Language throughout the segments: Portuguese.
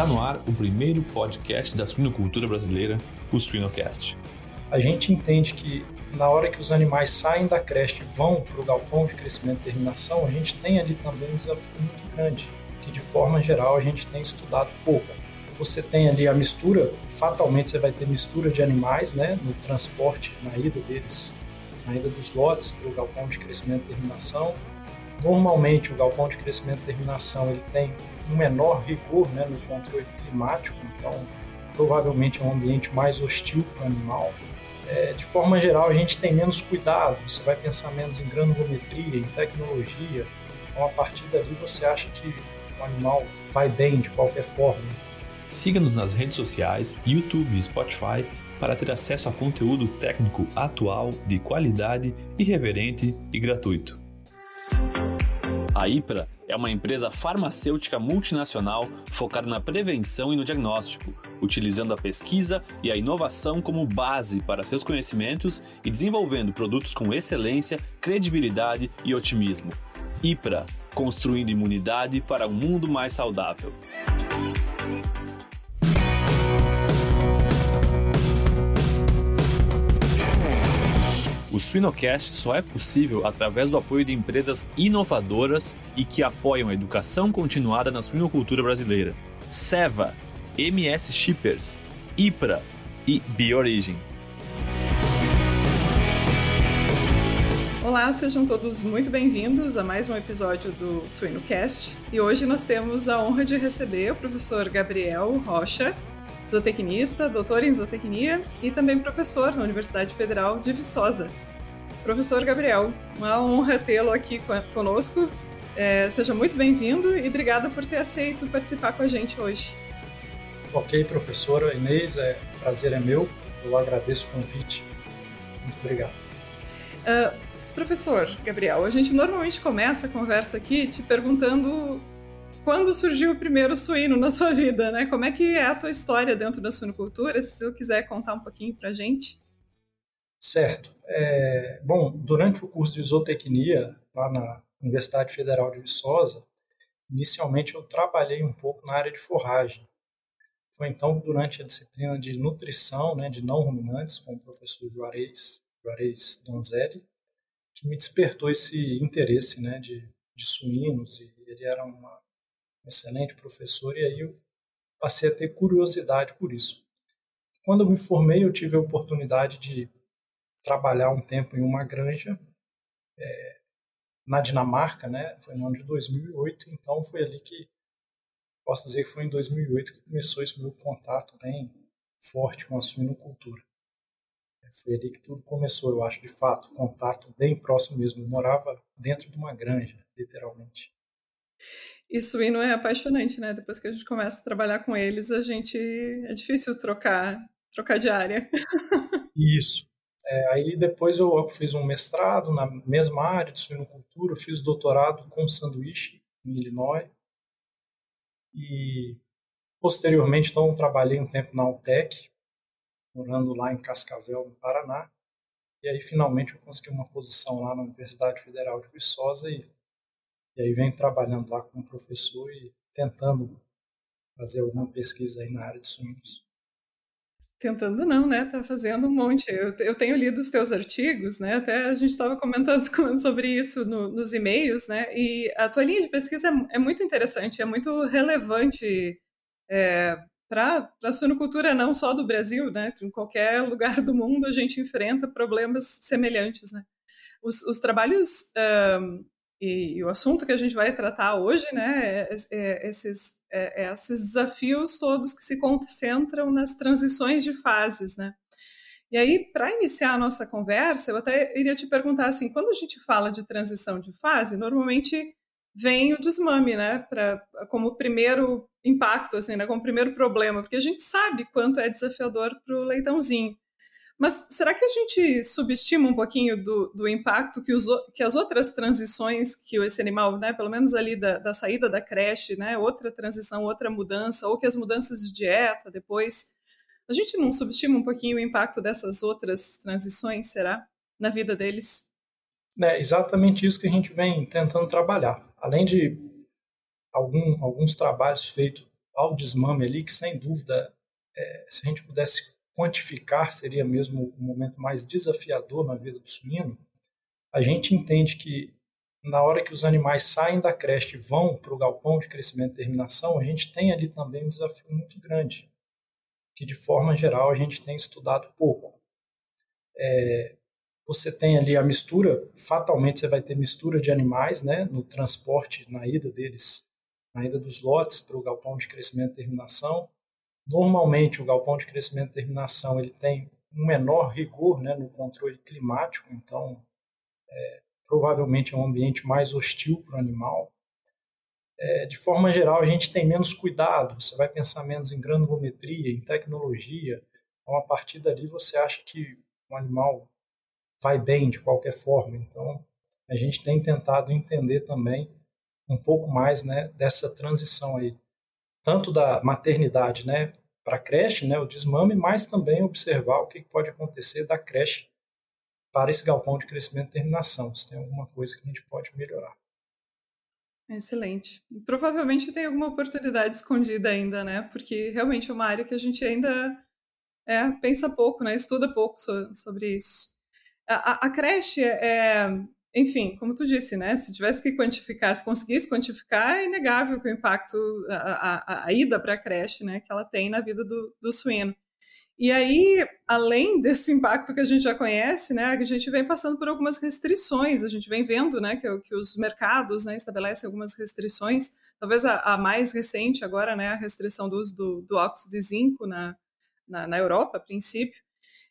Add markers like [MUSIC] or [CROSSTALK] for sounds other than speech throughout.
Está no ar o primeiro podcast da suinocultura brasileira, o Suinocast. A gente entende que na hora que os animais saem da creche e vão para o galpão de crescimento e terminação, a gente tem ali também um desafio muito grande, que de forma geral a gente tem estudado pouco. Você tem ali a mistura, fatalmente você vai ter mistura de animais né, no transporte, na ida deles, na ida dos lotes para o galpão de crescimento e terminação. Normalmente o galpão de crescimento e terminação ele tem um menor rigor né, no controle climático, então provavelmente é um ambiente mais hostil para o animal. É, de forma geral, a gente tem menos cuidado, você vai pensar menos em granulometria, em tecnologia, então a partir dali você acha que o animal vai bem de qualquer forma. Siga-nos nas redes sociais, YouTube e Spotify para ter acesso a conteúdo técnico atual, de qualidade, irreverente e gratuito. A IPRA é uma empresa farmacêutica multinacional focada na prevenção e no diagnóstico, utilizando a pesquisa e a inovação como base para seus conhecimentos e desenvolvendo produtos com excelência, credibilidade e otimismo. IPRA construindo imunidade para um mundo mais saudável. Suinocast só é possível através do apoio de empresas inovadoras e que apoiam a educação continuada na suinocultura brasileira. Seva, MS Shippers, IPRA e BioOrigin. Olá, sejam todos muito bem-vindos a mais um episódio do Suinocast. E hoje nós temos a honra de receber o professor Gabriel Rocha, zootecnista, doutor em zootecnia e também professor na Universidade Federal de Viçosa. Professor Gabriel, uma honra tê-lo aqui conosco. É, seja muito bem-vindo e obrigada por ter aceito participar com a gente hoje. Ok, professora Inês, é, prazer é meu. Eu agradeço o convite. Muito obrigado. Uh, professor Gabriel, a gente normalmente começa a conversa aqui te perguntando quando surgiu o primeiro suíno na sua vida, né? Como é que é a tua história dentro da suinocultura? Se você quiser contar um pouquinho para a gente. Certo. É, bom, durante o curso de zootecnia lá na Universidade Federal de Viçosa, inicialmente eu trabalhei um pouco na área de forragem. Foi então durante a disciplina de nutrição, né, de não ruminantes, com o professor Juarez, Juarez Donzelli, que me despertou esse interesse né, de, de suínos, e ele era uma um excelente professor, e aí eu passei a ter curiosidade por isso. Quando eu me formei, eu tive a oportunidade de trabalhar um tempo em uma granja é, na Dinamarca, né? Foi no ano de 2008, então foi ali que posso dizer que foi em 2008 que começou esse meu contato bem forte com a suinocultura. É, foi ali que tudo começou, eu acho, de fato, contato bem próximo mesmo. Eu morava dentro de uma granja, literalmente. E suíno é apaixonante, né? Depois que a gente começa a trabalhar com eles, a gente é difícil trocar, trocar de área. Isso. É, aí depois eu fiz um mestrado na mesma área de suinocultura, fiz doutorado com sanduíche em Illinois e posteriormente então trabalhei um tempo na Altec, morando lá em Cascavel, no Paraná. E aí finalmente eu consegui uma posição lá na Universidade Federal de Viçosa e e aí vem trabalhando lá como professor e tentando fazer alguma pesquisa aí na área de suínos. Tentando não, né? Tá fazendo um monte. Eu, eu tenho lido os teus artigos, né? Até a gente estava comentando [LAUGHS] sobre isso no, nos e-mails, né? E a tua linha de pesquisa é, é muito interessante, é muito relevante é, para a suinocultura não só do Brasil, né? Em qualquer [LAUGHS] lugar do mundo a gente enfrenta problemas semelhantes, né? Os, os trabalhos e, e, o assunto que a gente vai tratar hoje, né, é, é esses, é, é esses desafios todos que se concentram nas transições de fases, né. E aí, para iniciar a nossa conversa, eu até iria te perguntar assim, quando a gente fala de transição de fase, normalmente vem o desmame, né, pra, como primeiro impacto, assim, né, como primeiro problema, porque a gente sabe quanto é desafiador para o leitãozinho. Mas será que a gente subestima um pouquinho do, do impacto que, os, que as outras transições que esse animal, né, pelo menos ali da, da saída da creche, né, outra transição, outra mudança, ou que as mudanças de dieta depois, a gente não subestima um pouquinho o impacto dessas outras transições, será, na vida deles? É exatamente isso que a gente vem tentando trabalhar. Além de algum, alguns trabalhos feitos ao desmame ali, que sem dúvida, é, se a gente pudesse quantificar, seria mesmo o momento mais desafiador na vida do suíno, a gente entende que na hora que os animais saem da creche e vão para o galpão de crescimento e terminação, a gente tem ali também um desafio muito grande, que de forma geral a gente tem estudado pouco. É, você tem ali a mistura, fatalmente você vai ter mistura de animais né, no transporte, na ida deles, na ida dos lotes para o galpão de crescimento e terminação. Normalmente o galpão de crescimento e terminação ele tem um menor rigor né, no controle climático, então é, provavelmente é um ambiente mais hostil para o animal. É, de forma geral, a gente tem menos cuidado, você vai pensar menos em granulometria, em tecnologia. Então, a partir dali, você acha que o animal vai bem de qualquer forma. Então, a gente tem tentado entender também um pouco mais né, dessa transição aí, tanto da maternidade né, para a creche, né, o desmame, mas também observar o que pode acontecer da creche para esse galpão de crescimento e terminação, se tem alguma coisa que a gente pode melhorar. Excelente. Provavelmente tem alguma oportunidade escondida ainda, né? Porque realmente é uma área que a gente ainda é, pensa pouco, né? Estuda pouco so, sobre isso. A, a, a creche é, enfim, como tu disse, né? Se tivesse que quantificar, se conseguisse quantificar, é inegável que o impacto, a, a, a ida para a creche, né, que ela tem na vida do, do suíno. E aí, além [LAUGHS] desse impacto que a gente já conhece, né, a gente vem passando por algumas restrições, a gente vem vendo né, que, que os mercados né, estabelecem algumas restrições, talvez a, a, mais recente agora, né, a restrição do uso do, do óxido de zinco na, na, na Europa, a princípio.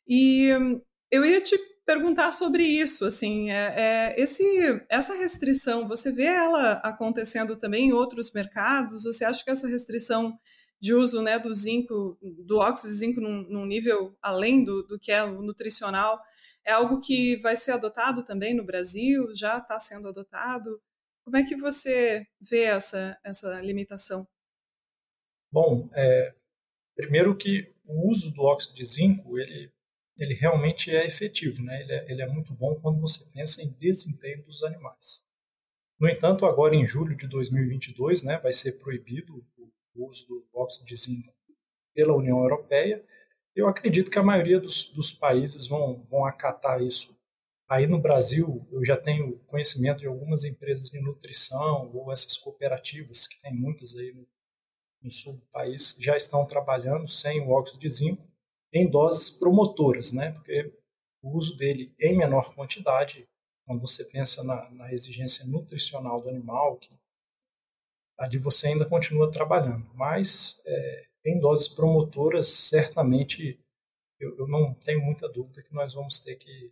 E hum, eu ia te perguntar sobre isso, assim, é, é, esse, essa restrição, você vê ela acontecendo também em outros mercados? Você acha que essa restrição de uso né, do zinco, do óxido de zinco num, num nível além do, do, que é o nutricional, é algo que vai ser adotado também no Brasil? Já está sendo adotado? Como é que você vê essa, essa limitação? Bom, é, primeiro que o uso do óxido de zinco, ele, ele realmente é efetivo, né? ele, é, ele é muito bom quando você pensa em desempenho dos animais. No entanto, agora em julho de 2022, né, vai ser proibido o uso do óxido de zinco pela União Europeia. Eu acredito que a maioria dos, dos países vão, vão acatar isso. Aí no Brasil, eu já tenho conhecimento de algumas empresas de nutrição ou essas cooperativas, que tem muitas aí no, no sul do país, já estão trabalhando sem o óxido de zinco em doses promotoras, né? Porque o uso dele em menor quantidade, quando você pensa na, na exigência nutricional do animal, que ali você ainda continua trabalhando. Mas é, em doses promotoras, certamente eu, eu, não tenho muita dúvida que nós vamos ter que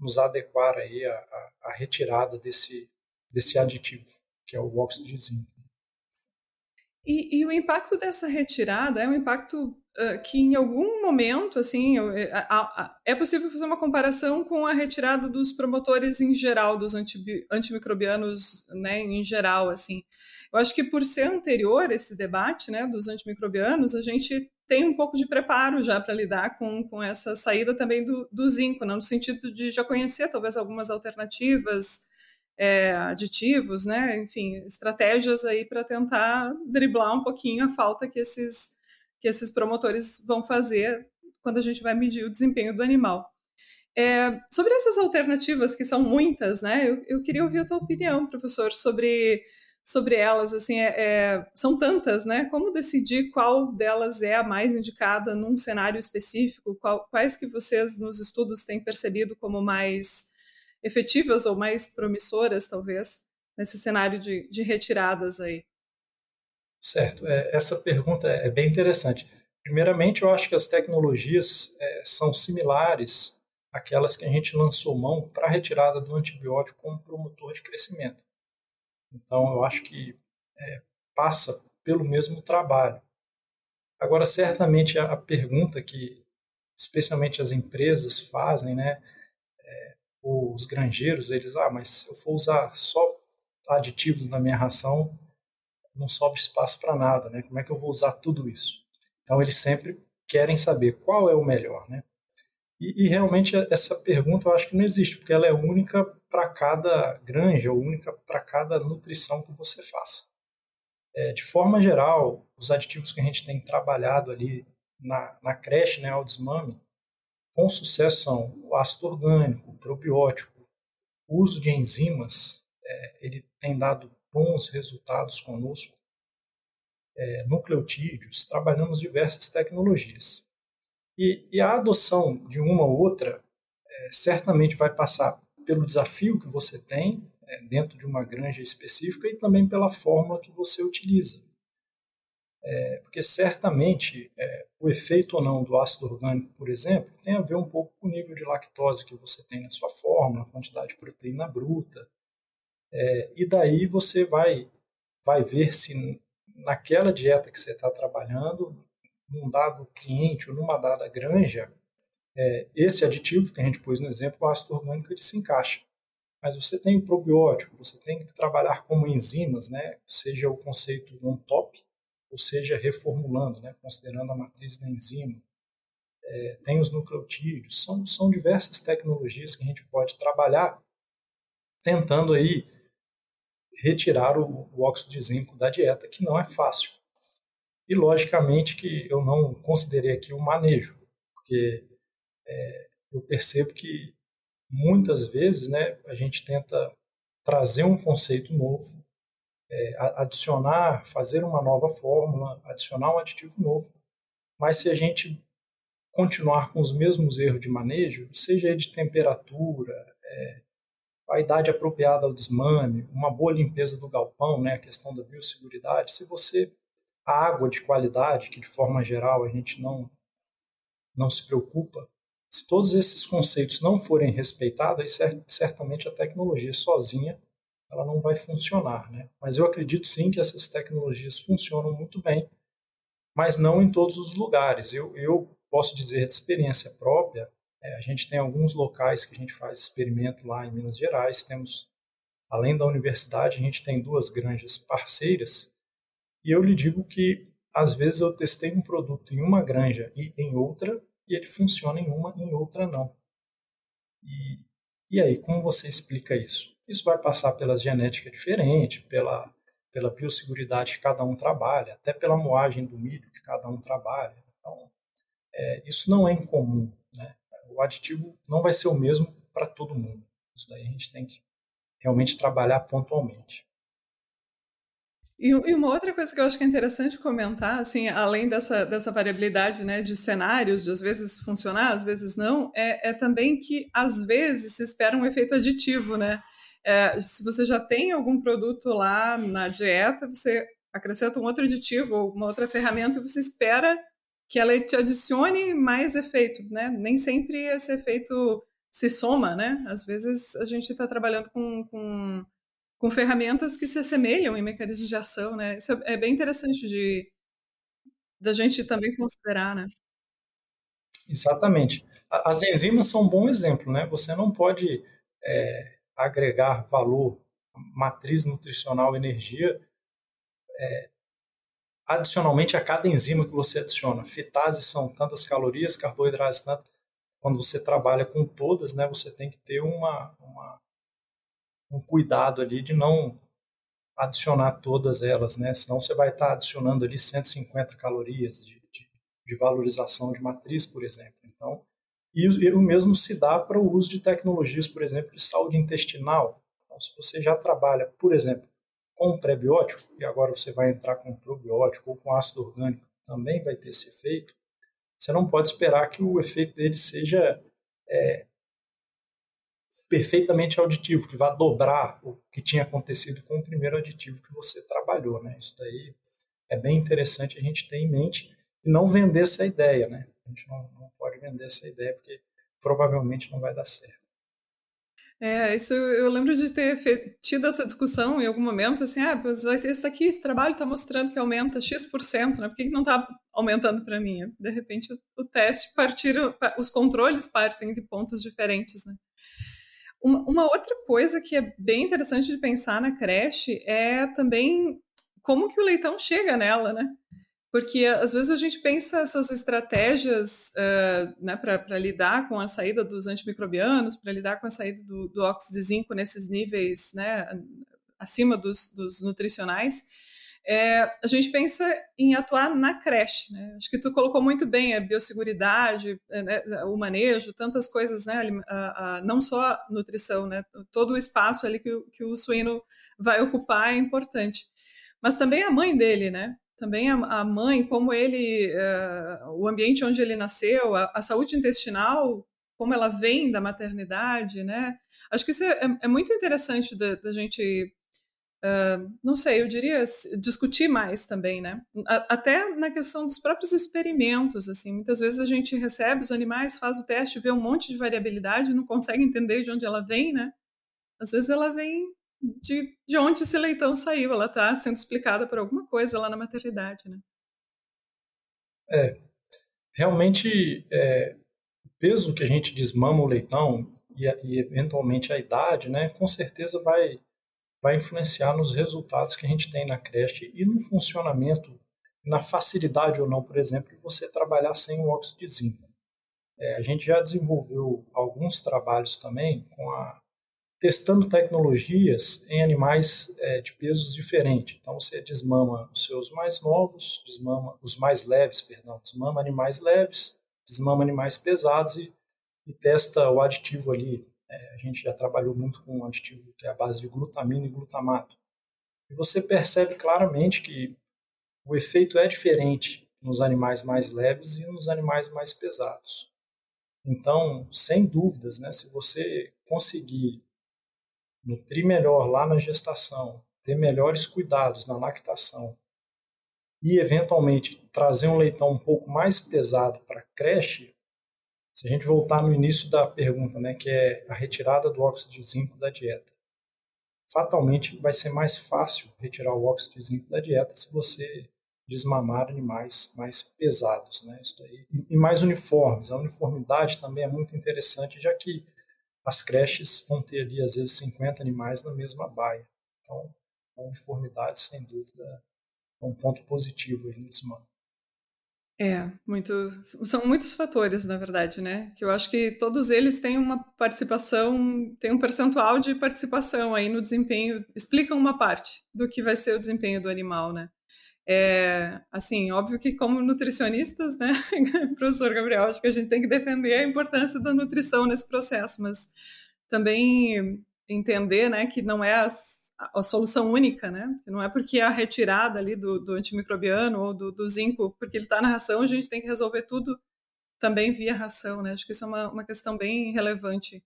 nos adequar aí à, à, à retirada desse, desse aditivo, que é o óxido de zinco. E, e, o impacto dessa retirada é um impacto que, em algum momento, assim, é possível fazer uma comparação com a retirada dos promotores em geral, dos antimicrobianos, né, em geral, assim. Eu acho que por ser anterior esse debate né, dos antimicrobianos, a gente tem um pouco de preparo já para lidar com, com essa saída também do, do zinco, né, no sentido de já conhecer talvez algumas alternativas, é, aditivos, né, enfim, estratégias aí para tentar driblar um pouquinho a falta que esses, que esses promotores vão fazer quando a gente vai medir o desempenho do animal. É, sobre essas alternativas, que são muitas, né, eu, eu queria ouvir a tua opinião, professor, sobre sobre elas, assim, é, é, são tantas, né? Como decidir qual delas é a mais indicada num cenário específico? Qual, quais que vocês nos estudos têm percebido como mais efetivas ou mais promissoras, talvez, nesse cenário de, de retiradas aí? Certo, é, essa pergunta é bem interessante. Primeiramente, eu acho que as tecnologias é, são similares àquelas que a gente lançou mão para a retirada do antibiótico como promotor de crescimento. Então, eu acho que é, passa pelo mesmo trabalho. Agora, certamente a, a, pergunta que, especialmente as empresas fazem, né, é, os granjeiros, eles, ah, mas se eu for usar só aditivos na minha ração, não sobra espaço para nada, né? Como é que eu vou usar tudo isso? Então, eles sempre querem saber qual é o melhor, né? E, e, realmente essa pergunta eu acho que não existe, porque ela é única para cada granja, ou única para cada nutrição que você faça. É, de forma geral, os aditivos que a gente tem trabalhado ali na, na creche, né, ao desmame, com sucesso são o ácido orgânico, o probiótico, o uso de enzimas, é, ele tem dado bons resultados conosco. É, nucleotídeos, trabalhamos diversas tecnologias. E, e, a adoção de uma ou outra é, certamente vai passar pelo desafio que você tem é, dentro de uma granja específica e também pela forma que você utiliza. É, porque certamente é, o efeito ou não do ácido orgânico, por exemplo, tem a ver um pouco com o nível de lactose que você tem na sua fórmula, a quantidade de proteína bruta. É, e daí você vai, vai ver se naquela dieta que você está trabalhando, num dado cliente ou numa dada granja, é, esse aditivo que a gente pôs no exemplo, o ácido orgânico, ele se encaixa. Mas você tem probiótico, você tem que trabalhar como enzimas, né? seja o conceito on-top, ou seja, reformulando, né, considerando a matriz da enzima. É, tem os nucleotídeos, são, são diversas tecnologias que a gente pode trabalhar tentando aí retirar o, o óxido de zinco da dieta, que não é fácil. E logicamente que eu não considerei aqui o manejo, porque é, eu percebo que muitas vezes né, a gente tenta trazer um conceito novo é, adicionar, fazer uma nova fórmula, adicionar um aditivo novo. Mas se a gente continuar com os mesmos erros de manejo, seja de temperatura, é, a idade apropriada ao desmame, uma boa limpeza do galpão, né, a questão da biosseguridade, se você a água de qualidade, que de forma geral a gente não não se preocupa, se todos esses conceitos não forem respeitados, certamente a tecnologia sozinha ela não vai funcionar, né? Mas eu acredito sim que essas tecnologias funcionam muito bem, mas não em todos os lugares. Eu, eu posso dizer de experiência própria, é, a gente tem alguns locais que a gente faz experimento lá em Minas Gerais, temos, além da universidade, a gente tem duas granjas parceiras, e eu lhe digo que às vezes eu testei um produto em uma granja e em outra, e ele funciona em uma e em outra não. E, e aí, como você explica isso? Isso vai passar pela genética diferente, pela, pela biosseguridade que cada um trabalha, até pela moagem do milho que cada um trabalha. Então, é, isso não é incomum. O aditivo não vai ser o mesmo para todo mundo. Isso daí a gente tem que realmente trabalhar pontualmente. E, e, uma outra coisa que eu acho que é interessante comentar, assim, além dessa, dessa variabilidade né, de cenários, de às vezes funcionar, às vezes não, é, é também que às vezes se espera um efeito aditivo, né? É, se você já tem algum produto lá na dieta, você acrescenta um outro aditivo ou uma outra ferramenta e você espera que ela te adicione mais efeito, né? Nem sempre esse efeito se soma, né? Às vezes a gente está trabalhando com, com, com, ferramentas que se assemelham em mecanismos de ação, né? Isso é, é bem interessante de da gente também considerar, né? Exatamente. As enzimas são um bom exemplo, né? Você não pode é agregar valor, matriz nutricional, energia, é, adicionalmente a cada enzima que você adiciona. Fitases são tantas calorias, carboidratos tanto. Quando você trabalha com todas, né, você tem que ter uma, uma um cuidado ali de não adicionar todas elas, né? Senão você vai estar adicionando ali 150 calorias de, de, de valorização de matriz, por exemplo. Então, e o mesmo se dá para o uso de tecnologias, por exemplo, de saúde intestinal. Então, se você já trabalha, por exemplo, com prebiótico, e agora você vai entrar com probiótico ou com ácido orgânico, também vai ter esse efeito, você não pode esperar que o efeito dele seja é, perfeitamente auditivo, que vá dobrar o que tinha acontecido com o primeiro aditivo que você trabalhou. Né? Isso daí é bem interessante a gente ter em mente e não vender essa ideia. Né? A gente não, não pode vender essa ideia porque provavelmente não vai dar certo. É, isso eu lembro de ter tido essa discussão em algum momento, assim, ah, esse aqui, esse trabalho está mostrando que aumenta X%, né? Por que, que não está aumentando para mim? De repente o, teste partir, os controles partem de pontos diferentes, né? Uma, uma outra coisa que é bem interessante de pensar na creche é também como que o leitão chega nela, né? Porque às vezes a gente pensa essas estratégias uh, né, para lidar com a saída dos antimicrobianos, para lidar com a saída do, do, óxido de zinco nesses níveis né, acima dos, dos nutricionais, é, a gente pensa em atuar na creche. Né? Acho que tu colocou muito bem a biosseguridade, é, né, o manejo, tantas coisas, né? A, a, não só a nutrição, né? todo o espaço ali que, que o suíno vai ocupar é importante. Mas também a mãe dele, né? Também a, a mãe, como ele, uh, o ambiente onde ele nasceu, a, a, saúde intestinal, como ela vem da maternidade, né? Acho que isso é, é, é muito interessante da, gente Uh, não sei, eu diria discutir mais também, né? Até na questão dos próprios experimentos, assim, muitas vezes a gente recebe os animais, faz o teste, vê um monte de variabilidade, não consegue entender de onde ela vem, né? Às vezes ela vem de, de onde esse leitão saiu, ela está sendo explicada por alguma coisa lá na maternidade, né? É, realmente, é, o peso que a gente desmama o leitão e, e eventualmente a idade, né, com certeza vai vai influenciar nos resultados que a gente tem na creche e no funcionamento, na facilidade ou não, por exemplo, de você trabalhar sem o óxido de zinco. É, a gente já desenvolveu alguns trabalhos também com a, testando tecnologias em animais é, de pesos diferentes. Então você desmama os seus mais novos, desmama os mais leves, perdão, desmama animais leves, desmama animais pesados e, e testa o aditivo ali é, a gente já trabalhou muito com um aditivo que é a base de glutamina e glutamato. E você percebe claramente que o efeito é diferente nos animais mais leves e nos animais mais pesados. Então, sem dúvidas, né, se você conseguir nutrir melhor lá na gestação, ter melhores cuidados na lactação e, eventualmente, trazer um leitão um pouco mais pesado para a creche, se a gente voltar no início da pergunta, né, que é a retirada do óxido de zinco da dieta, fatalmente vai ser mais fácil retirar o óxido de zinco da dieta se você desmamar animais mais pesados, né, isso daí, e mais uniformes. A uniformidade também é muito interessante, já que as creches vão ter ali às vezes 50 animais na mesma baia. Então, a uniformidade, sem dúvida, é um ponto positivo aí no desmame. É, muito. São muitos fatores, na verdade, né? Que eu acho que todos eles têm uma participação, têm um percentual de participação aí no desempenho, explicam uma parte do que vai ser o desempenho do animal, né? É, assim, óbvio que como nutricionistas, né, [LAUGHS] professor Gabriel, acho que a gente tem que defender a importância da nutrição nesse processo, mas também entender, né, que não é as a, solução única, né? Não é porque a retirada ali do, do antimicrobiano ou do, do zinco, porque ele está na ração, a gente tem que resolver tudo também via ração, né? Acho que isso é uma, uma questão bem relevante.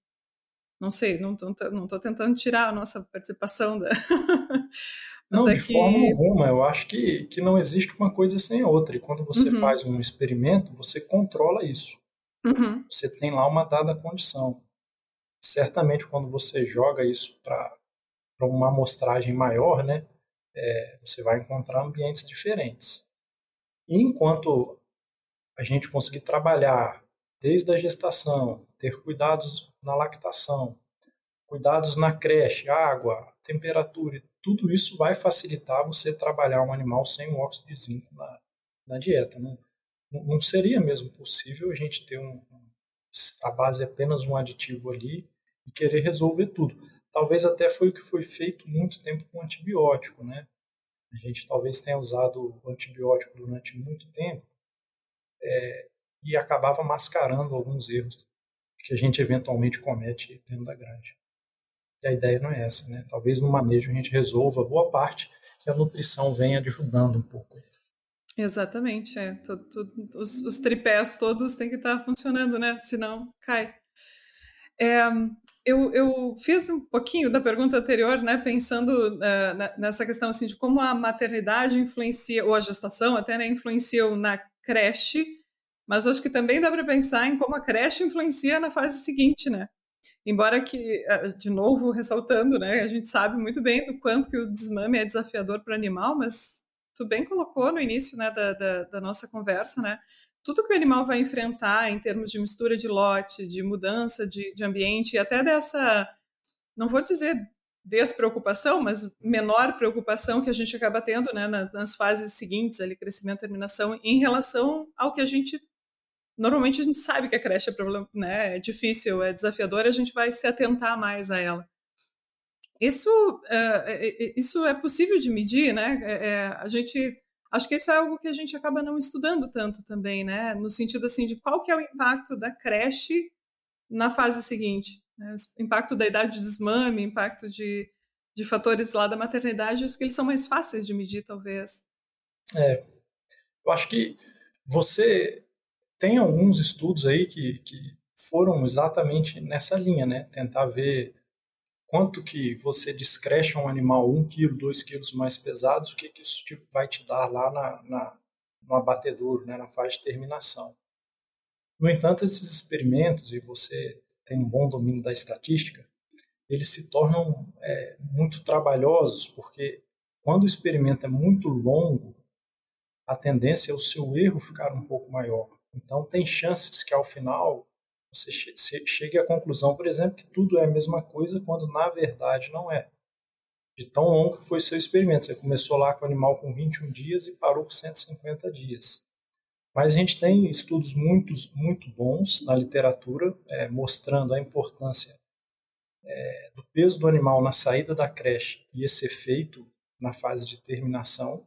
Não sei, não estou tentando tirar a nossa participação da. [LAUGHS] não, é de que... forma alguma. Eu acho que, que não existe uma coisa sem a outra. E quando você uhum. faz um experimento, você controla isso. Uhum. Você tem lá uma dada condição. Certamente, quando você joga isso para para uma amostragem maior, né, é, você vai encontrar ambientes diferentes. E enquanto a gente conseguir trabalhar desde a gestação, ter cuidados na lactação, cuidados na creche, água, temperatura, tudo isso vai facilitar você trabalhar um animal sem o óxido de zinco na, na dieta. Não, não seria mesmo possível a gente ter um, a base é apenas um aditivo ali e querer resolver tudo. Talvez até foi o que foi feito muito tempo com antibiótico, né? A gente talvez tenha usado antibiótico durante muito tempo é, e acabava mascarando alguns erros que a gente eventualmente comete dentro da granja. E a ideia não é essa, né? Talvez no manejo a gente resolva boa parte e a nutrição venha ajudando um pouco. Exatamente, é. Os, os, tripés todos têm que estar funcionando, né? Senão cai. É, eu, eu, fiz um pouquinho da pergunta anterior, né, pensando uh, nessa questão assim de como a maternidade influencia ou a gestação até né, influenciou na creche, mas acho que também dá para pensar em como a creche influencia na fase seguinte, né? Embora que, de novo, ressaltando, né, a gente sabe muito bem do quanto que o desmame é desafiador para o animal, mas tu bem colocou no início, né, da, da, da nossa conversa, né, tudo que o animal vai enfrentar em termos de mistura de lote, de mudança de, de ambiente, e até dessa, não vou dizer despreocupação, mas menor preocupação que a gente acaba tendo né, nas fases seguintes, ali, crescimento, terminação, em relação ao que a gente normalmente a gente sabe que a creche é, problem, né, é difícil, é desafiadora, a gente vai se atentar mais a ela. Isso, uh, isso é possível de medir, né? É, a gente acho que isso é algo que a gente acaba não estudando tanto também, né? No sentido assim de qual que é o impacto da creche na fase seguinte, né? impacto da idade de desmame, impacto de, de fatores lá da maternidade, acho que eles são mais fáceis de medir, talvez. É, eu acho que você tem alguns estudos aí que, que foram exatamente nessa linha, né? Tentar ver quanto que você descrecha um animal um quilo, dois quilos mais pesados, o que, que isso vai te dar lá na, na, no abatedouro, né? na fase de terminação. No entanto, esses experimentos, e você tem um bom domínio da estatística, eles se tornam é, muito trabalhosos, porque quando o experimento é muito longo, a tendência é o seu erro ficar um pouco maior. Então, tem chances que ao final você chegue à conclusão, por exemplo, que tudo é a mesma coisa, quando na verdade não é. De tão longo que foi seu experimento. Você começou lá com o animal com 21 dias e parou com 150 dias. Mas a gente tem estudos muito, muito bons na literatura é, mostrando a importância é, do peso do animal na saída da creche e esse efeito na fase de terminação.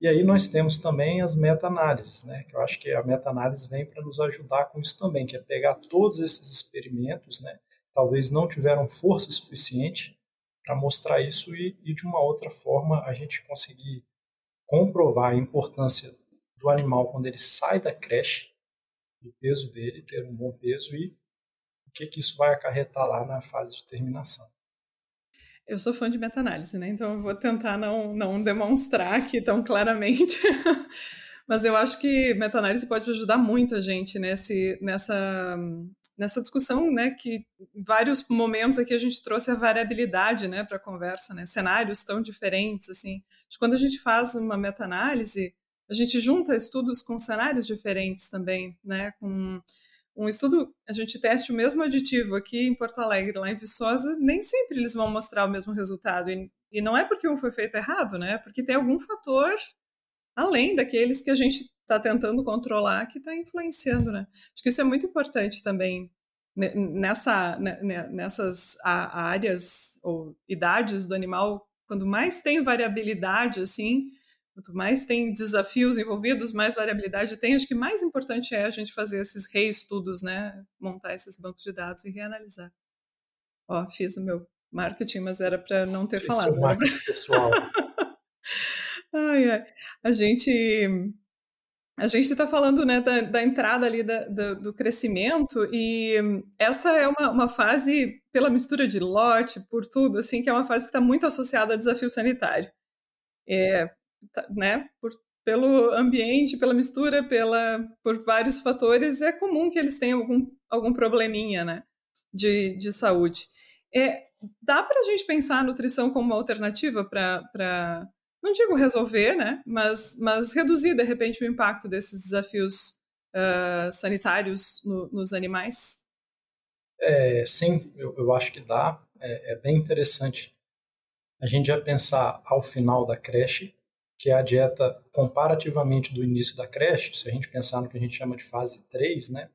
E aí nós temos também as meta-análises, né? que eu acho que a meta-análise vem para nos ajudar com isso também, que é pegar todos esses experimentos, né? talvez não tiveram força suficiente para mostrar isso e, e, de uma outra forma, a gente conseguir comprovar a importância do animal quando ele sai da creche, do peso dele, ter um bom peso e o que, que isso vai acarretar lá na fase de terminação. Eu sou fã de meta-análise, né? Então eu vou tentar não, não demonstrar aqui tão claramente. [LAUGHS] Mas eu acho que meta-análise pode ajudar muito a gente nesse, nessa, nessa discussão, né? Que em vários momentos aqui a gente trouxe a variabilidade, né, para a conversa, né? Cenários tão diferentes, assim. Quando a gente faz uma meta-análise, a gente junta estudos com cenários diferentes também, né? Com um estudo, a gente teste o mesmo aditivo aqui em Porto Alegre, lá em Viçosa, nem sempre eles vão mostrar o mesmo resultado. E, e não é porque um foi feito errado, né? É porque tem algum fator além daqueles que a gente está tentando controlar que está influenciando, né? Acho que isso é muito importante também nessa, nessas áreas ou idades do animal, quando mais tem variabilidade, assim, Quanto mais tem desafios envolvidos, mais variabilidade tem. Acho que mais importante é a gente fazer esses reestudos, né? Montar esses bancos de dados e reanalisar. Ó, fiz o meu marketing, mas era para não ter Fiz falado. Seu marketing pra... pessoal. [LAUGHS] ai, ai. A gente a gente está falando né, da, da, entrada ali da, da, do crescimento e essa é uma, uma, fase pela mistura de lote, por tudo, assim, que é uma fase que está muito associada a desafio sanitário. É, né, por, pelo ambiente, pela mistura, pela, por vários fatores, é comum que eles tenham algum, algum probleminha né, de, de saúde. É, dá para a gente pensar a nutrição como uma alternativa para, não digo resolver, né, mas, mas reduzir, de repente, o impacto desses desafios uh, sanitários no, nos animais? É, sim, eu, eu acho que dá. É, é bem interessante a gente já pensar ao final da creche que é a dieta comparativamente do início da creche, se a gente pensar no que a gente chama de fase 3, né,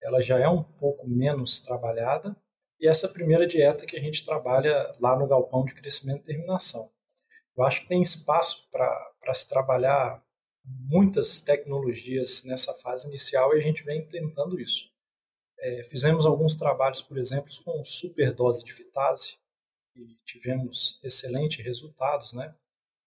ela já é um pouco menos trabalhada, e essa primeira dieta que a gente trabalha lá no galpão de crescimento e terminação. Eu acho que tem espaço para se trabalhar muitas tecnologias nessa fase inicial e a gente vem tentando isso. É, fizemos alguns trabalhos, por exemplo, com superdose de fitase e tivemos excelentes resultados, né?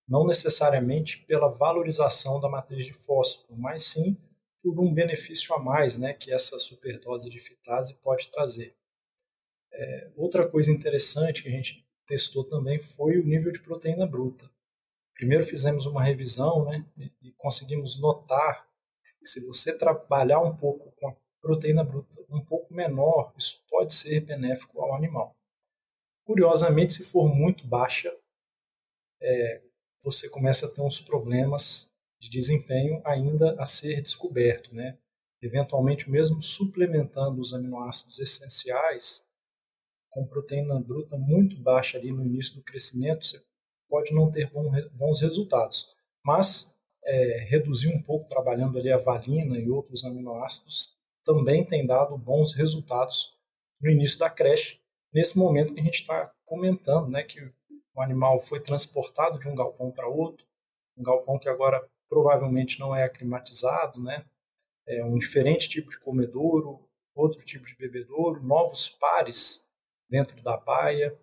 Não necessariamente pela valorização da matriz de fósforo, mas sim por um benefício a mais né, que essa superdose de fitase pode trazer. É, outra coisa interessante que a gente testou também foi o nível de proteína bruta. Primeiro fizemos uma revisão né, e, conseguimos notar que se você trabalhar um pouco com a proteína bruta um pouco menor, isso pode ser benéfico ao animal. Curiosamente, se for muito baixa, é, você começa a ter uns problemas de desempenho ainda a ser descoberto, né? Eventualmente, mesmo suplementando os aminoácidos essenciais, com proteína bruta muito baixa ali no início do crescimento, você pode não ter bons resultados. Mas é, reduzir um pouco trabalhando ali a valina e outros aminoácidos também tem dado bons resultados no início da creche, nesse momento que a gente está comentando, né, que o animal foi transportado de um galpão para outro, um galpão que agora provavelmente não é aclimatizado, né, é um diferente tipo de comedouro, outro tipo de bebedouro, novos pares dentro da baia,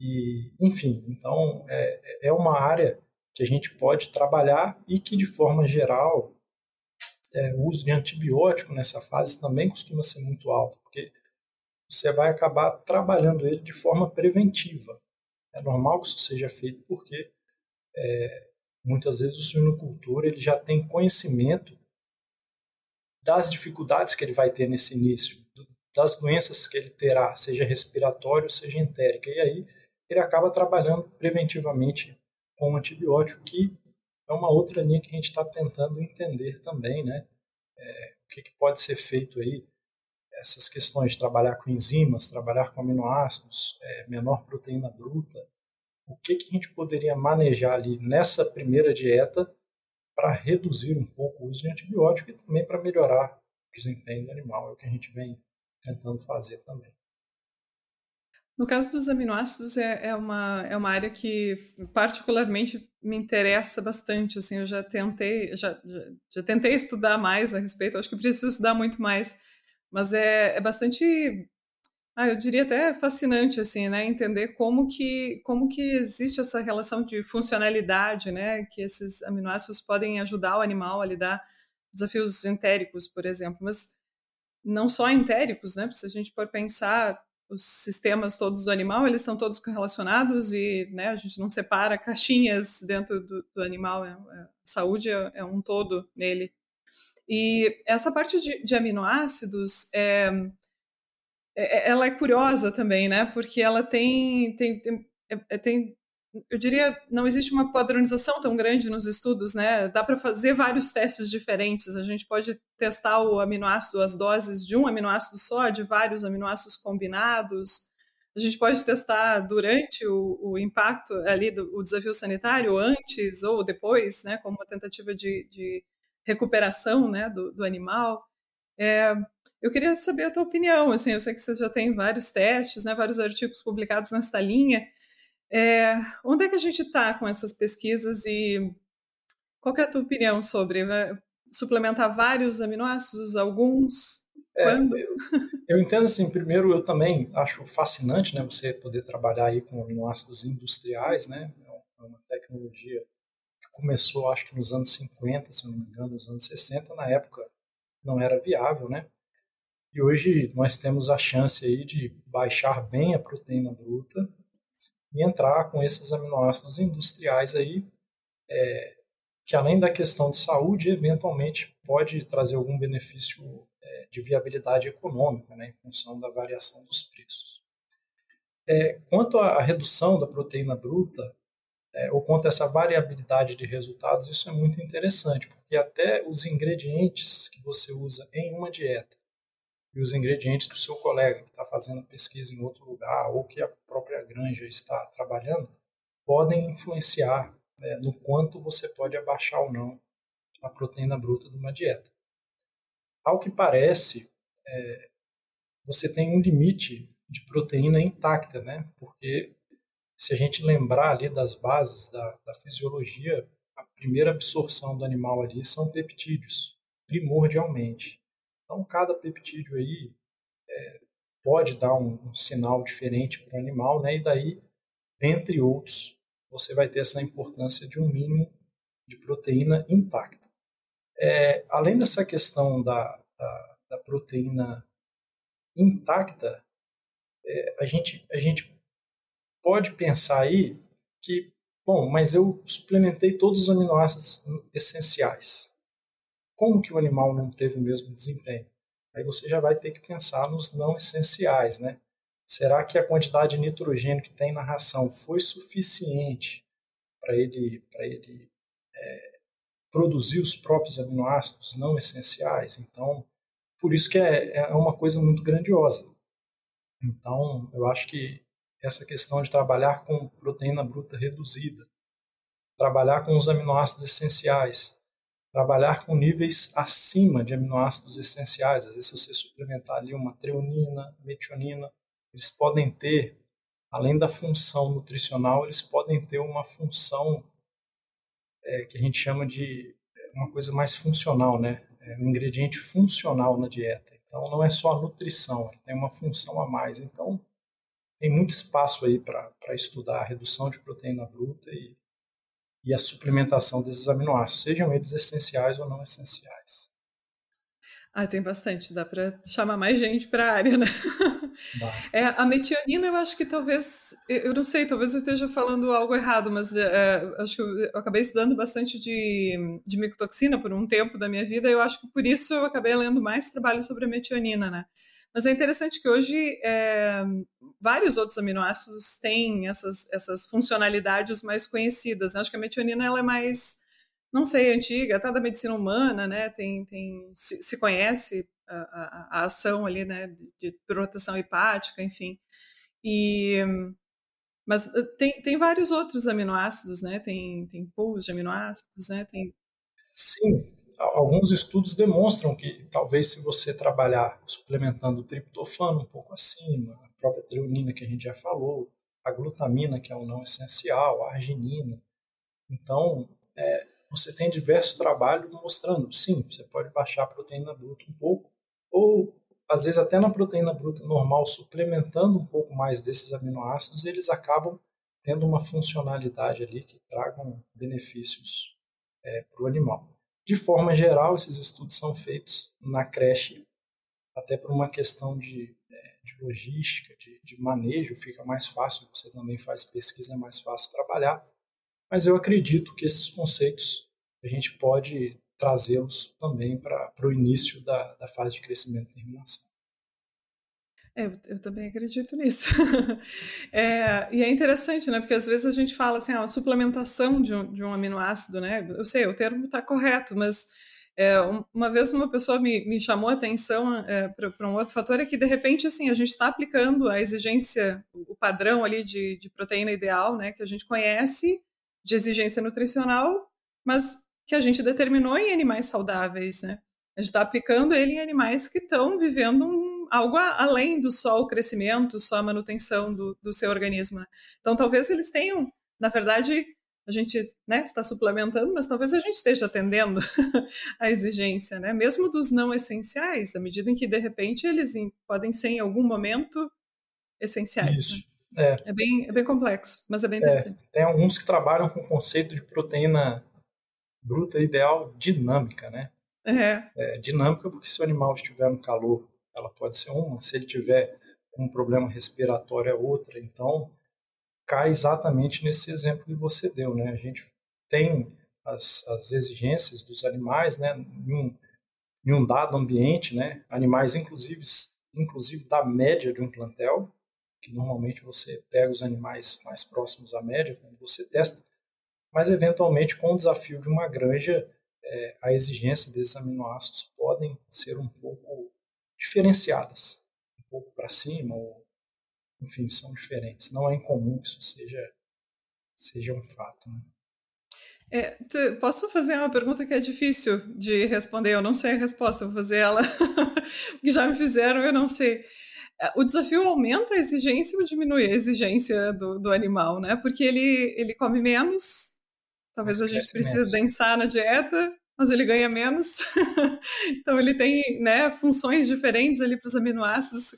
e enfim, então é, é uma área que a gente pode trabalhar e que de forma geral é, o uso de antibiótico nessa fase também costuma ser muito alto, porque você vai acabar trabalhando ele de forma preventiva. É normal que isso seja feito porque é, muitas vezes o suinocultor ele já tem conhecimento das dificuldades que ele vai ter nesse início, das doenças que ele terá, seja respiratório, seja entérica, e aí ele acaba trabalhando preventivamente com o antibiótico, que é uma outra linha que a gente está tentando entender também, né? É, o que, que, pode ser feito aí, essas questões de trabalhar com enzimas, trabalhar com aminoácidos, é, menor proteína bruta, o que, que a gente poderia manejar ali nessa primeira dieta para reduzir um pouco o uso de antibiótico e também para melhorar o desempenho do animal, é o que a gente vem tentando fazer também. No caso dos aminoácidos, é, é, uma, é uma área que particularmente me interessa bastante. Assim, eu já tentei, já, já, já tentei estudar mais a respeito, acho que preciso estudar muito mais, mas é, é bastante, ah, eu diria até fascinante, assim, né? Entender como que, como que existe essa relação de funcionalidade, né? Que esses aminoácidos podem ajudar o animal a lidar desafios entéricos, por exemplo, mas não só entéricos, né? Se a gente for pensar os sistemas todos do animal, eles são todos correlacionados e né, a gente não separa caixinhas dentro do, do animal. É, é, saúde é, é, um todo nele. E essa parte de, de aminoácidos, é, é, ela é curiosa também, né? Porque ela tem, tem, tem, tem eu diria, não existe uma padronização tão grande nos estudos, né? Dá para fazer vários testes diferentes. A gente pode testar o aminoácido, as doses de um aminoácido só, de vários aminoácidos combinados. A gente pode testar durante o, o impacto ali do desafio sanitário, antes ou depois, né? Como uma tentativa de, de recuperação, né? Do, do animal. É, eu queria saber a tua opinião. Assim, eu sei que você já tem vários testes, né? Vários artigos publicados nesta linha. É, onde é que a gente está com essas pesquisas e qual é a tua opinião sobre né? suplementar vários aminoácidos, alguns? É, quando? Eu, eu, entendo assim, primeiro eu também acho fascinante, né, você poder trabalhar aí com aminoácidos industriais, né, é uma tecnologia começou acho que nos anos 50, se não me engano, nos anos 60, na época não era viável, né, e hoje nós temos a chance aí de baixar bem a proteína bruta e entrar com esses aminoácidos industriais aí, é, que além da questão de saúde, eventualmente pode trazer algum benefício é, de viabilidade econômica, né, em função da variação dos preços. É, quanto à redução da proteína bruta, é, ou quanto essa variabilidade de resultados, isso é muito interessante, porque até os ingredientes que você usa em uma dieta e os ingredientes que o seu colega que está fazendo pesquisa em outro lugar ou que a própria granja está trabalhando podem influenciar né, no quanto você pode abaixar ou não a proteína bruta de uma dieta. Ao que parece, é, você tem um limite de proteína intacta, né? Porque se a gente lembrar ali das bases da, da fisiologia, a primeira absorção do animal ali são peptídeos, primordialmente. Então, cada peptídeo aí é, pode dar um, um sinal diferente para o animal, né? E daí, dentre outros, você vai ter essa importância de um mínimo de proteína intacta. É, além dessa questão da, da, da proteína intacta, é, a, gente, a gente pode pensar aí que, bom, mas eu suplementei todos os aminoácidos essenciais como que o animal não teve o mesmo desempenho? Aí você já vai ter que pensar nos não essenciais, né? Será que a quantidade de nitrogênio que tem na ração foi suficiente para ele, para ele é, produzir os próprios aminoácidos não essenciais? Então, por isso que é, é uma coisa muito grandiosa. Então, eu acho que essa questão de trabalhar com proteína bruta reduzida, trabalhar com os aminoácidos essenciais, trabalhar com níveis acima de aminoácidos essenciais. Às vezes, se você suplementar ali uma treonina, metionina, eles podem ter além da função nutricional, eles podem ter uma função é, que a gente chama de uma coisa mais funcional, né? É um ingrediente funcional na dieta. Então não é só a nutrição, tem uma função a mais. Então tem muito espaço aí para estudar a redução de proteína bruta e, e a suplementação desses aminoácidos, sejam eles essenciais ou não essenciais. Ah, tem bastante, dá para chamar mais gente para a área, né? [LAUGHS] É, a metionina, eu acho que talvez, eu não sei, talvez eu esteja falando algo errado, mas é, acho que eu, eu, acabei estudando bastante de, de micotoxina por um tempo da minha vida, e eu acho que por isso eu acabei lendo mais trabalho sobre a metionina, né? Mas é interessante que hoje é, vários outros aminoácidos têm essas, essas funcionalidades mais conhecidas. Né? Acho que a metionina ela é mais não sei, antiga, até da medicina humana, né? Tem, tem, se, se conhece a, a, a, ação ali, né? De, de proteção hepática, enfim. E, mas eh, tem, tem vários outros aminoácidos, né? Tem, tem pools de aminoácidos, né? Tem... Sim, alguns estudos demonstram que talvez se você trabalhar suplementando o triptofano um pouco acima, a própria treonina que a gente já falou, a glutamina que é o não essencial, a arginina, então é, você tem diversos trabalhos mostrando, sim, você pode baixar a proteína bruta um pouco, ou às vezes até na proteína bruta normal, suplementando um pouco mais desses aminoácidos, eles acabam tendo uma funcionalidade ali que tragam benefícios é, para o animal. De forma geral, esses estudos são feitos na creche, até por uma questão de, é, de logística, de, de manejo, fica mais fácil, você também faz pesquisa, é mais fácil trabalhar. Mas eu acredito que esses conceitos a gente pode trazê-los também para o início da, da fase de crescimento e terminação. Eu, eu, também acredito nisso. [LAUGHS] é, e é interessante, né? Porque às vezes a gente fala assim, ah, a suplementação de um, de um aminoácido, né? Eu sei, o termo está correto, mas é, uma vez uma pessoa me, me chamou a atenção é, para um outro fator é que, de repente, assim, a gente está aplicando a exigência, o padrão ali de, de proteína ideal, né? Que a gente conhece de exigência nutricional, mas que a gente determinou em animais saudáveis, né? A gente está aplicando ele em animais que estão vivendo um, algo além do só o crescimento, só a manutenção do, do seu organismo. Né? Então, talvez eles tenham, na verdade, a gente né, está suplementando, mas talvez a gente esteja atendendo [LAUGHS] a exigência, né? mesmo dos não essenciais, à medida em que, de repente, eles podem ser, em algum momento, essenciais. Isso. Né? É. é. bem, é bem complexo, mas é bem é, interessante. É, tem alguns que trabalham com o conceito de proteína bruta ideal dinâmica, né? É. é. Dinâmica porque se o animal estiver no calor, ela pode ser uma, se ele tiver um problema respiratório é outra. Então, cai exatamente nesse exemplo que você deu, né? A gente tem as, as exigências dos animais, né? Em um, em um dado ambiente, né? Animais, inclusive, inclusive da média de um plantel, que normalmente você pega os animais mais próximos à média quando você testa, mas eventualmente com o desafio de uma granja, é, a exigência desses aminoácidos podem ser um pouco diferenciadas, um pouco para cima, ou enfim, são diferentes. Não é incomum que isso seja, seja um fato. Né? É, posso fazer uma pergunta que é difícil de responder? Eu não sei a resposta, vou fazer ela. [LAUGHS] que já me fizeram, eu não sei. É, o desafio aumenta a exigência ou diminui a exigência do, do animal, né? Porque ele, ele come menos, talvez mas a gente precise menos. densar na dieta, mas ele ganha menos. [LAUGHS] então ele tem né, funções diferentes ali para os aminoácidos.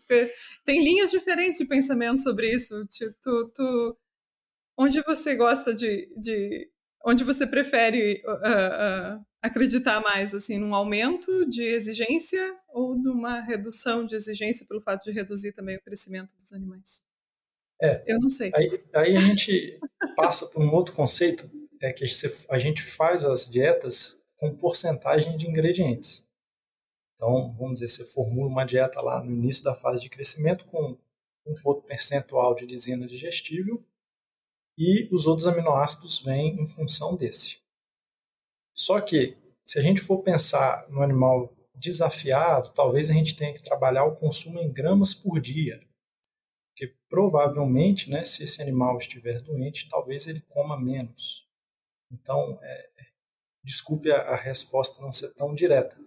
Tem linhas diferentes de pensamento sobre isso. Tu, tu, onde você gosta de, de onde você prefere uh, uh, acreditar mais, assim, num aumento de exigência ou numa redução de exigência pelo fato de reduzir também o crescimento dos animais? É, eu não sei. Aí, aí a gente passa por um outro conceito, é que a gente faz as dietas com porcentagem de ingredientes. Então, vamos dizer, você formula uma dieta lá no início da fase de crescimento com um pouco percentual de lisina digestível e os outros aminoácidos vêm em função desse. Só que, se a gente for pensar no animal desafiado, talvez a gente tenha que trabalhar o consumo em gramas por dia. Porque provavelmente, né, se esse animal estiver doente, talvez ele coma menos. Então, é, desculpe a, a, resposta não ser tão direta,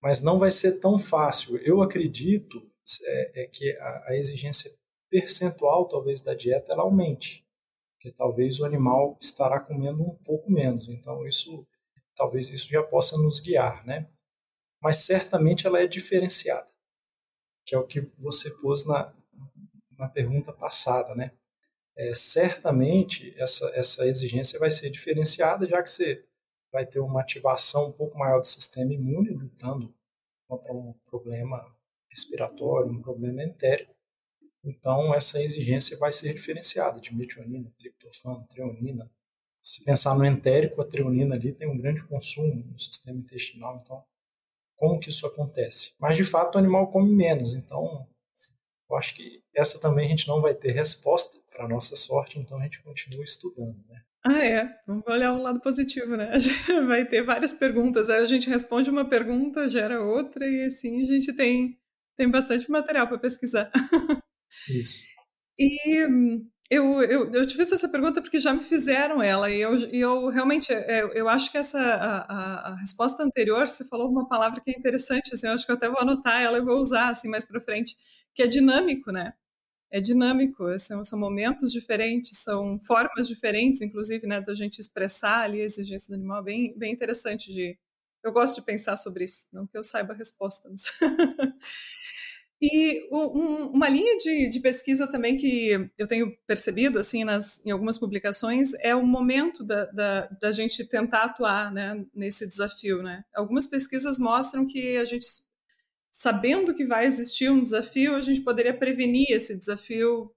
mas não vai ser tão fácil. Eu acredito é, é que a, a exigência percentual, talvez, da dieta ela aumente, porque talvez o animal estará comendo um pouco menos. Então, isso, talvez isso já possa nos guiar, né? Mas certamente ela é diferenciada, que é o que você pôs na, na pergunta passada, né? É, certamente essa, essa exigência vai ser diferenciada, já que você vai ter uma ativação um pouco maior do sistema imune, lutando contra um problema respiratório, um problema entérico. Então, essa exigência vai ser diferenciada de metionina, triptofano, treonina. Se pensar no entérico, a treonina ali tem um grande consumo no sistema intestinal. Então, como que isso acontece? Mas, de fato, o animal come menos. Então, eu acho que essa também a gente não vai ter resposta para nossa sorte, então a gente continua estudando, né? Ah, é. Vamos olhar o lado positivo, né? [LAUGHS] A gente vai ter várias perguntas. Aí a gente responde uma pergunta, gera outra, e assim a gente tem, tem bastante material para pesquisar. Isso. E eu, eu, eu te fiz essa pergunta porque já me fizeram ela, e eu, e eu realmente eu, é, eu acho que essa a, a, a, resposta anterior, você falou uma palavra que é interessante, assim, eu acho que eu até vou anotar ela e vou usar assim mais para frente, que é dinâmico, né? É dinâmico, são, são momentos diferentes, são formas diferentes, inclusive, né, da gente expressar ali a exigência do animal, bem, bem interessante de... Eu gosto de pensar sobre isso, não que eu saiba a resposta. Mas... [LAUGHS] e um, uma linha de, de, pesquisa também que eu tenho percebido, assim, nas, em algumas publicações, é o momento da, da, da gente tentar atuar, né, nesse desafio, né. Algumas pesquisas mostram que a gente sabendo que vai existir um desafio, a gente poderia prevenir esse desafio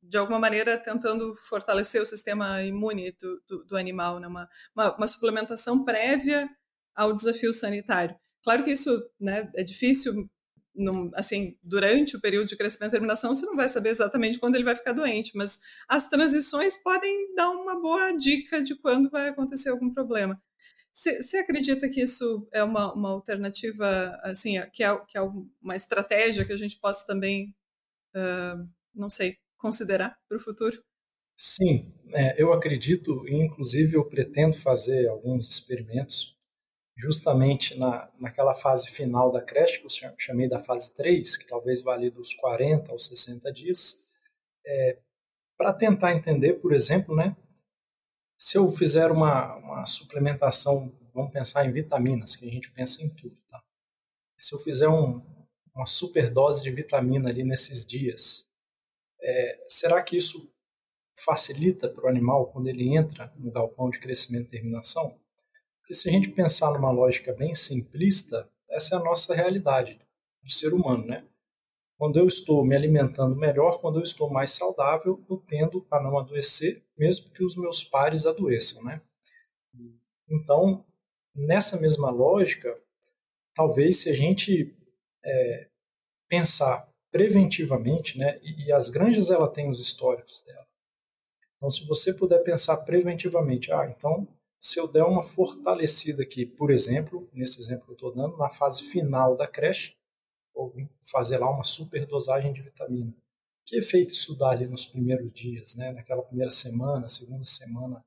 de alguma maneira tentando fortalecer o sistema imune do, do, do animal, né? uma, uma, uma, suplementação prévia ao desafio sanitário. Claro que isso né, é difícil, assim, durante o período de crescimento e terminação, você não vai saber exatamente quando ele vai ficar doente, mas as transições podem dar uma boa dica de quando vai acontecer algum problema. Você acredita que isso é uma, uma alternativa, assim, que é, que é uma estratégia que a gente possa também, uh, não sei, considerar para o futuro? Sim, é, eu acredito e inclusive eu pretendo fazer alguns experimentos justamente na, naquela fase final da creche, que eu chamei da fase 3, que talvez vale dos 40 aos 60 dias, é, para tentar entender, por exemplo, né, se eu fizer uma, uma suplementação, vamos pensar em vitaminas, que a gente pensa em tudo, tá? Se eu fizer um, uma superdose de vitamina ali nesses dias, é, será que isso facilita para o animal quando ele entra no galpão de crescimento e terminação? Porque se a gente pensar numa lógica bem simplista, essa é a nossa realidade do ser humano, né? Quando eu estou me alimentando melhor, quando eu estou mais saudável, eu tendo a não adoecer, mesmo que os meus pares adoeçam, né? Então, nessa mesma lógica, talvez se a gente é, pensar preventivamente, né? E, e as granjas ela tem os históricos dela. Então, se você puder pensar preventivamente, ah, então se eu der uma fortalecida aqui, por exemplo, nesse exemplo que eu estou dando, na fase final da creche, ou fazer lá uma superdosagem de vitamina. Que efeito isso dá ali nos primeiros dias, né? naquela primeira semana, segunda semana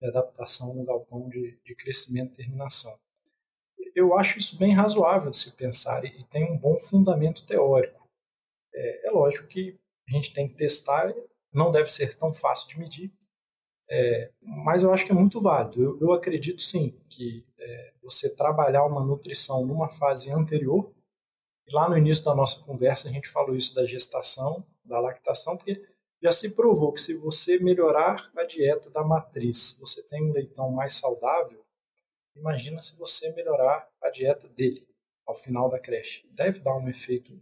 de adaptação no galpão de, de crescimento e terminação? Eu acho isso bem razoável de se pensar e, e tem um bom fundamento teórico. É, é, lógico que a gente tem que testar, não deve ser tão fácil de medir, é, mas eu acho que é muito válido. Eu, eu acredito sim que é, você trabalhar uma nutrição numa fase anterior e lá no início da nossa conversa a gente falou isso da gestação, da lactação, porque já se provou que se você melhorar a dieta da matriz, você tem um leitão mais saudável, imagina se você melhorar a dieta dele ao final da creche. Deve dar um efeito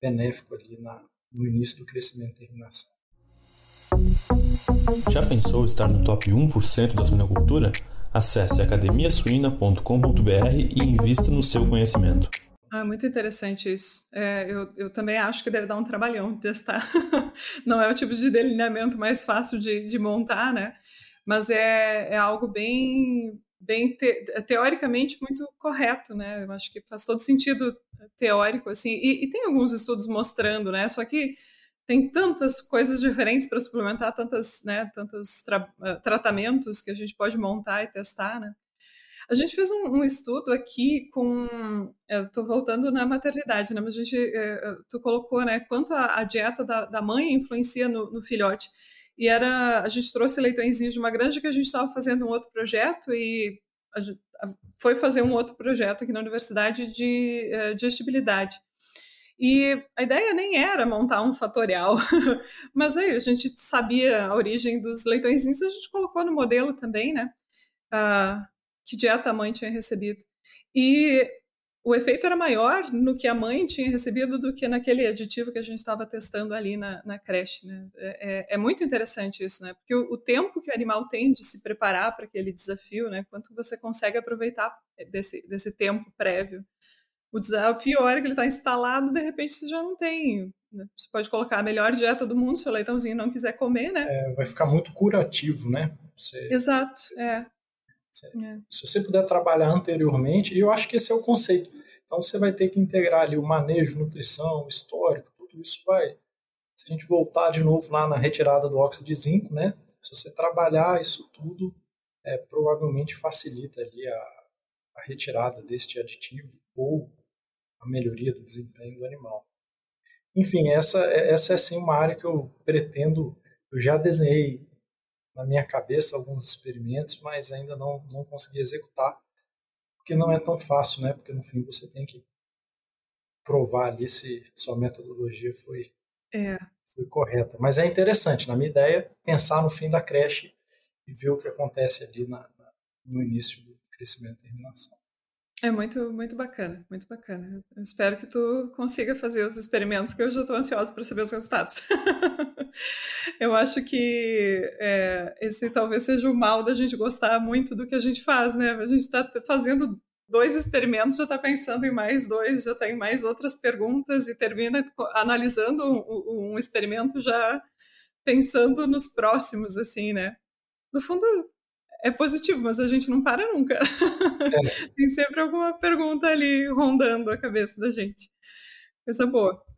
benéfico ali na, no início do crescimento e terminação. Já pensou estar no top 1% da suinocultura? Acesse academiasuina.com.br e invista no seu conhecimento. Ah, muito interessante isso. É, eu, eu também acho que deve dar um trabalhão testar. [LAUGHS] Não é o tipo de delineamento mais fácil de, de montar, né? Mas é, é algo bem, bem te, teoricamente muito correto, né? Eu acho que faz todo sentido teórico, assim. E, e tem alguns estudos mostrando, né? Só que tem tantas coisas diferentes para suplementar, tantas, né, tantos tra tratamentos que a gente pode montar e testar, né? A gente fez um, um estudo aqui com. Eu estou voltando na maternidade, né? Mas a gente. É, tu colocou, né? Quanto a, a dieta da, da, mãe influencia no, no, filhote. E era. A gente trouxe leitõezinhos de uma granja que a gente estava fazendo um outro projeto e foi fazer um outro projeto aqui na universidade de uh, digestibilidade. E a ideia nem era montar um fatorial, [LAUGHS] mas aí a gente sabia a origem dos leitõezinhos, a gente colocou no modelo também, né? Uh, que dieta a mãe tinha recebido. E o efeito era maior no que a mãe tinha recebido do que naquele aditivo que a gente estava testando ali na, na creche. Né? É, é, é, muito interessante isso, né? Porque o, o, tempo que o animal tem de se preparar para aquele desafio, né? Quanto você consegue aproveitar desse, desse tempo prévio. O desafio, a hora que ele está instalado, de repente você já não tem. Né? Você pode colocar a melhor dieta do mundo, se o leitãozinho não quiser comer, né? É, vai ficar muito curativo, né? Você... Exato, é. É. Se você puder trabalhar anteriormente, e eu acho que esse é o conceito. Então você vai ter que integrar ali o manejo, nutrição, histórico, tudo isso vai. Se a gente voltar de novo lá na retirada do óxido de zinco, né? Se você trabalhar isso tudo, é, provavelmente facilita ali a, a retirada deste aditivo ou a melhoria do desempenho do animal. Enfim, essa, essa é sim uma área que eu pretendo, eu já desenhei na minha cabeça alguns experimentos, mas ainda não, não consegui executar, porque não é tão fácil, né? Porque no fim você tem que provar ali se sua metodologia foi, é. foi correta. Mas é interessante, na minha ideia, pensar no fim da creche e ver o que acontece ali na, na, no início do crescimento e terminação. É muito, muito bacana, muito bacana. Eu espero que tu consiga fazer os experimentos, que eu já estou ansiosa para saber os resultados. [LAUGHS] eu acho que é, esse talvez seja o mal da gente gostar muito do que a gente faz, né? A gente está fazendo dois experimentos, já está pensando em mais dois, já tem mais outras perguntas e termina analisando um, um experimento já pensando nos próximos, assim, né? No fundo, é positivo, mas a gente não para nunca. É. [LAUGHS] Tem sempre alguma pergunta ali rondando a cabeça da gente. Coisa boa.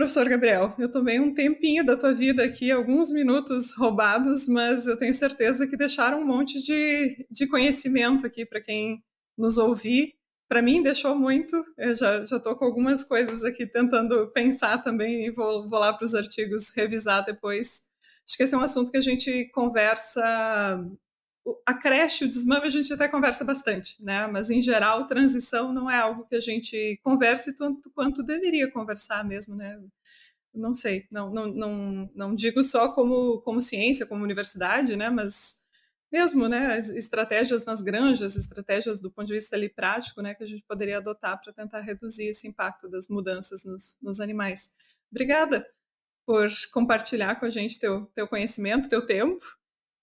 Professor Gabriel, eu tomei um tempinho da tua vida aqui, alguns minutos roubados, mas eu tenho certeza que deixaram um monte de, de conhecimento aqui para quem nos ouvir. Para mim, deixou muito. Eu já estou com algumas coisas aqui tentando pensar também e vou, vou lá para os artigos revisar depois. Acho que esse é um assunto que a gente conversa. A creche, o desmame, a gente até conversa bastante, né? Mas, em geral, transição não é algo que a gente converse tanto quanto deveria conversar mesmo, né? Não sei, não, não, não, não digo só como, como ciência, como universidade, né? Mas mesmo, né? Estratégias nas granjas, estratégias do ponto de vista ali prático, né? Que a gente poderia adotar para tentar reduzir esse impacto das mudanças nos, nos animais. Obrigada por compartilhar com a gente teu, teu conhecimento, teu tempo.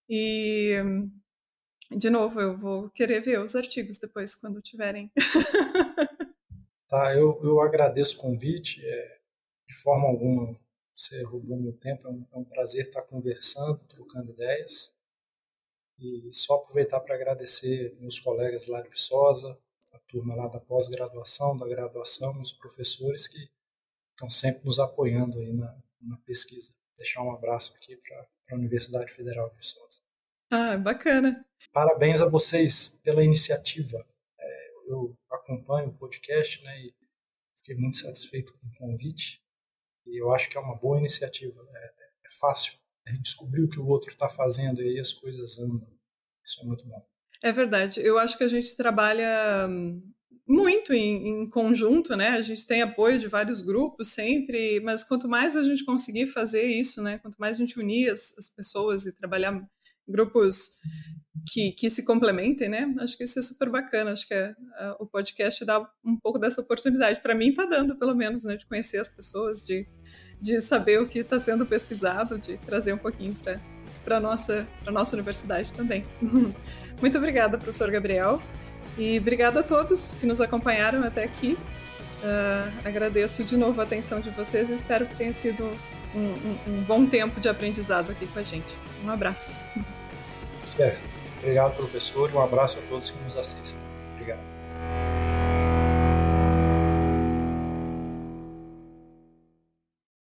E, de novo, eu vou querer ver os artigos depois, quando tiverem. [LAUGHS] tá, eu, eu agradeço o convite. É, de forma alguma, você roubou meu tempo. É um, é um prazer estar conversando, trocando ideias. E só aproveitar para agradecer meus colegas lá de Viçosa, a turma lá da pós-graduação, da graduação, os professores que estão sempre nos apoiando aí na, na pesquisa. Deixar um abraço aqui para a Universidade Federal de Viçosa. Ah, bacana. Parabéns a vocês pela iniciativa. É, eu acompanho o podcast né, e fiquei muito satisfeito com o convite. E eu acho que é uma boa iniciativa. É, é fácil a gente descobrir o que o outro está fazendo e aí as coisas andam. Isso é muito bom. É verdade. Eu acho que a gente trabalha muito em, em, conjunto, né? A gente tem apoio de vários grupos sempre, mas quanto mais a gente conseguir fazer isso, né? Quanto mais a gente unir as, as pessoas e trabalhar grupos que, que se complementem, né? Acho que isso é super bacana. Acho que é, é, o podcast dá um pouco dessa oportunidade. Para mim, está dando, pelo menos, né? De conhecer as pessoas, de, de saber o que está sendo pesquisado, de trazer um pouquinho para a nossa, nossa universidade também. [LAUGHS] Muito obrigada, professor Gabriel. E obrigada a todos que nos acompanharam até aqui. Uh, agradeço de novo a atenção de vocês e espero que tenha sido um, um, um, bom tempo de aprendizado aqui com a gente. Um abraço. Certo. Obrigado, professor, e um abraço a todos que nos assistem.